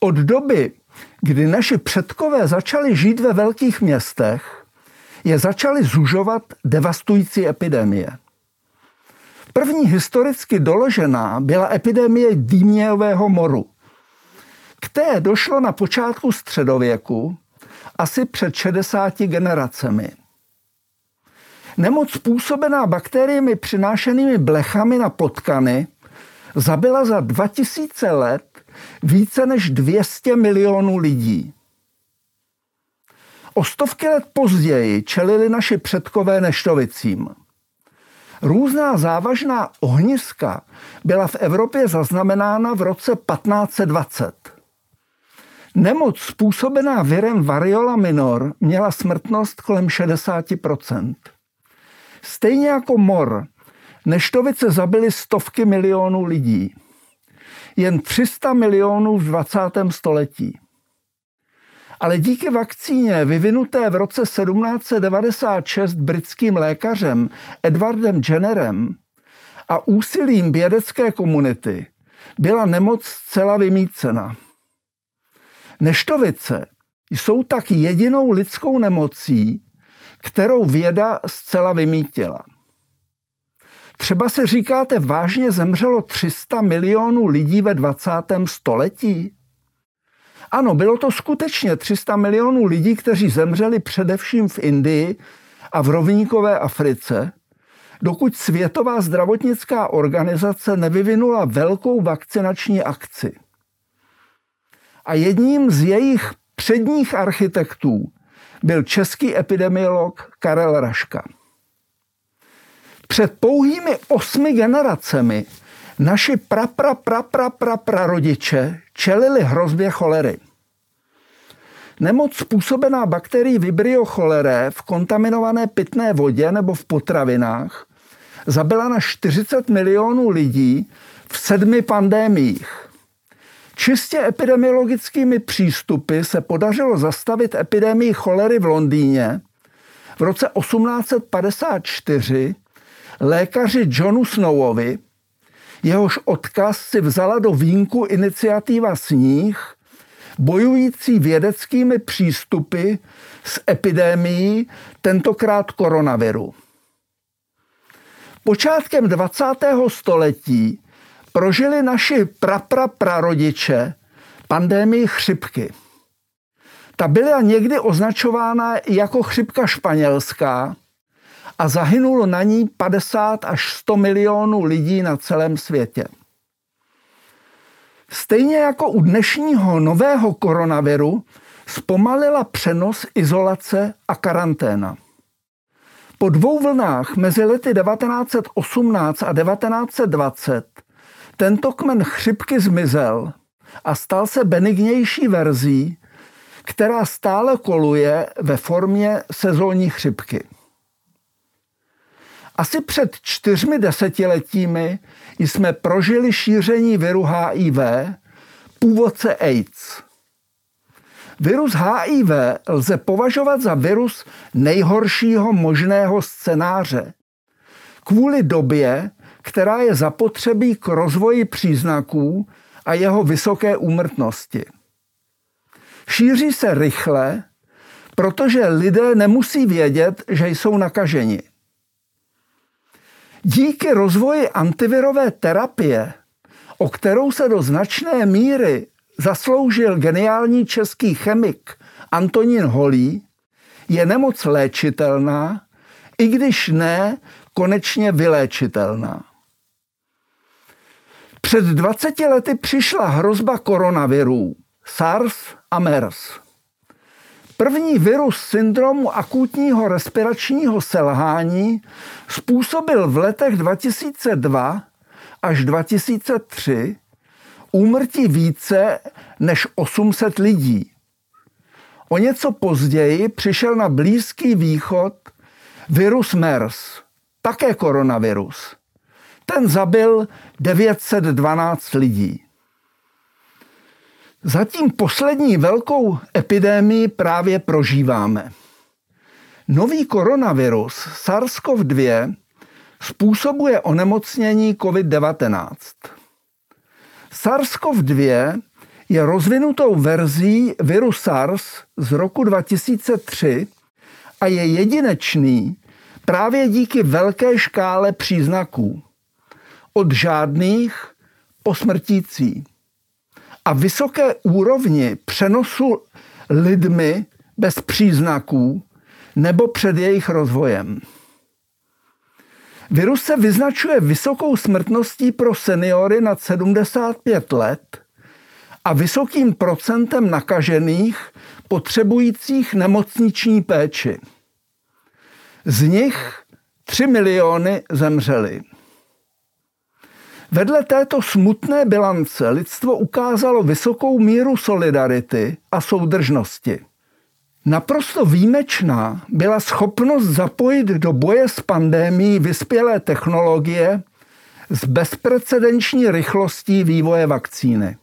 Od doby, kdy naši předkové začali žít ve velkých městech, je začaly zužovat devastující epidemie. První historicky doložená byla epidemie dýmějového moru. K té došlo na počátku středověku, asi před 60 generacemi. Nemoc způsobená bakteriemi přinášenými blechami na potkany zabila za 2000 let více než 200 milionů lidí. O stovky let později čelili naši předkové neštovicím. Různá závažná ohniska byla v Evropě zaznamenána v roce 1520. Nemoc způsobená virem variola minor měla smrtnost kolem 60% Stejně jako mor, neštovice zabily stovky milionů lidí. Jen 300 milionů v 20. století. Ale díky vakcíně vyvinuté v roce 1796 britským lékařem Edwardem Jennerem a úsilím vědecké komunity byla nemoc zcela vymícena. Neštovice jsou tak jedinou lidskou nemocí, kterou věda zcela vymítila. Třeba se říkáte, vážně zemřelo 300 milionů lidí ve 20. století? Ano, bylo to skutečně 300 milionů lidí, kteří zemřeli především v Indii a v rovníkové Africe, dokud Světová zdravotnická organizace nevyvinula velkou vakcinační akci. A jedním z jejich předních architektů byl český epidemiolog Karel Raška. Před pouhými osmi generacemi naši pra, pra, pra, pra, pra, pra rodiče čelili hrozbě cholery. Nemoc způsobená bakterií Vibrio cholerae v kontaminované pitné vodě nebo v potravinách zabila na 40 milionů lidí v sedmi pandémiích. Čistě epidemiologickými přístupy se podařilo zastavit epidemii cholery v Londýně v roce 1854 lékaři Johnu Snowovi, jehož odkaz si vzala do výjimku iniciativa Sníh, bojující vědeckými přístupy s epidémií, tentokrát koronaviru. Počátkem 20. století prožili naši prapra prarodiče pandémii chřipky. Ta byla někdy označována jako chřipka španělská a zahynulo na ní 50 až 100 milionů lidí na celém světě. Stejně jako u dnešního nového koronaviru zpomalila přenos izolace a karanténa. Po dvou vlnách mezi lety 1918 a 1920 tento kmen chřipky zmizel a stal se benignější verzí, která stále koluje ve formě sezónní chřipky. Asi před čtyřmi desetiletími jsme prožili šíření viru HIV, původce AIDS. Virus HIV lze považovat za virus nejhoršího možného scénáře. Kvůli době, která je zapotřebí k rozvoji příznaků a jeho vysoké úmrtnosti. Šíří se rychle, protože lidé nemusí vědět, že jsou nakaženi. Díky rozvoji antivirové terapie, o kterou se do značné míry zasloužil geniální český chemik Antonín Holý, je nemoc léčitelná, i když ne konečně vyléčitelná. Před 20 lety přišla hrozba koronavirů, SARS a MERS. První virus syndromu akutního respiračního selhání způsobil v letech 2002 až 2003 úmrtí více než 800 lidí. O něco později přišel na Blízký východ virus MERS, také koronavirus. Ten zabil 912 lidí. Zatím poslední velkou epidémii právě prožíváme. Nový koronavirus SARS-CoV-2 způsobuje onemocnění COVID-19. SARS-CoV-2 je rozvinutou verzí viru SARS z roku 2003 a je jedinečný právě díky velké škále příznaků. Od žádných po smrtící. A vysoké úrovni přenosu lidmi bez příznaků nebo před jejich rozvojem. Virus se vyznačuje vysokou smrtností pro seniory nad 75 let a vysokým procentem nakažených potřebujících nemocniční péči. Z nich 3 miliony zemřeli. Vedle této smutné bilance lidstvo ukázalo vysokou míru solidarity a soudržnosti. Naprosto výjimečná byla schopnost zapojit do boje s pandémií vyspělé technologie s bezprecedenční rychlostí vývoje vakcíny.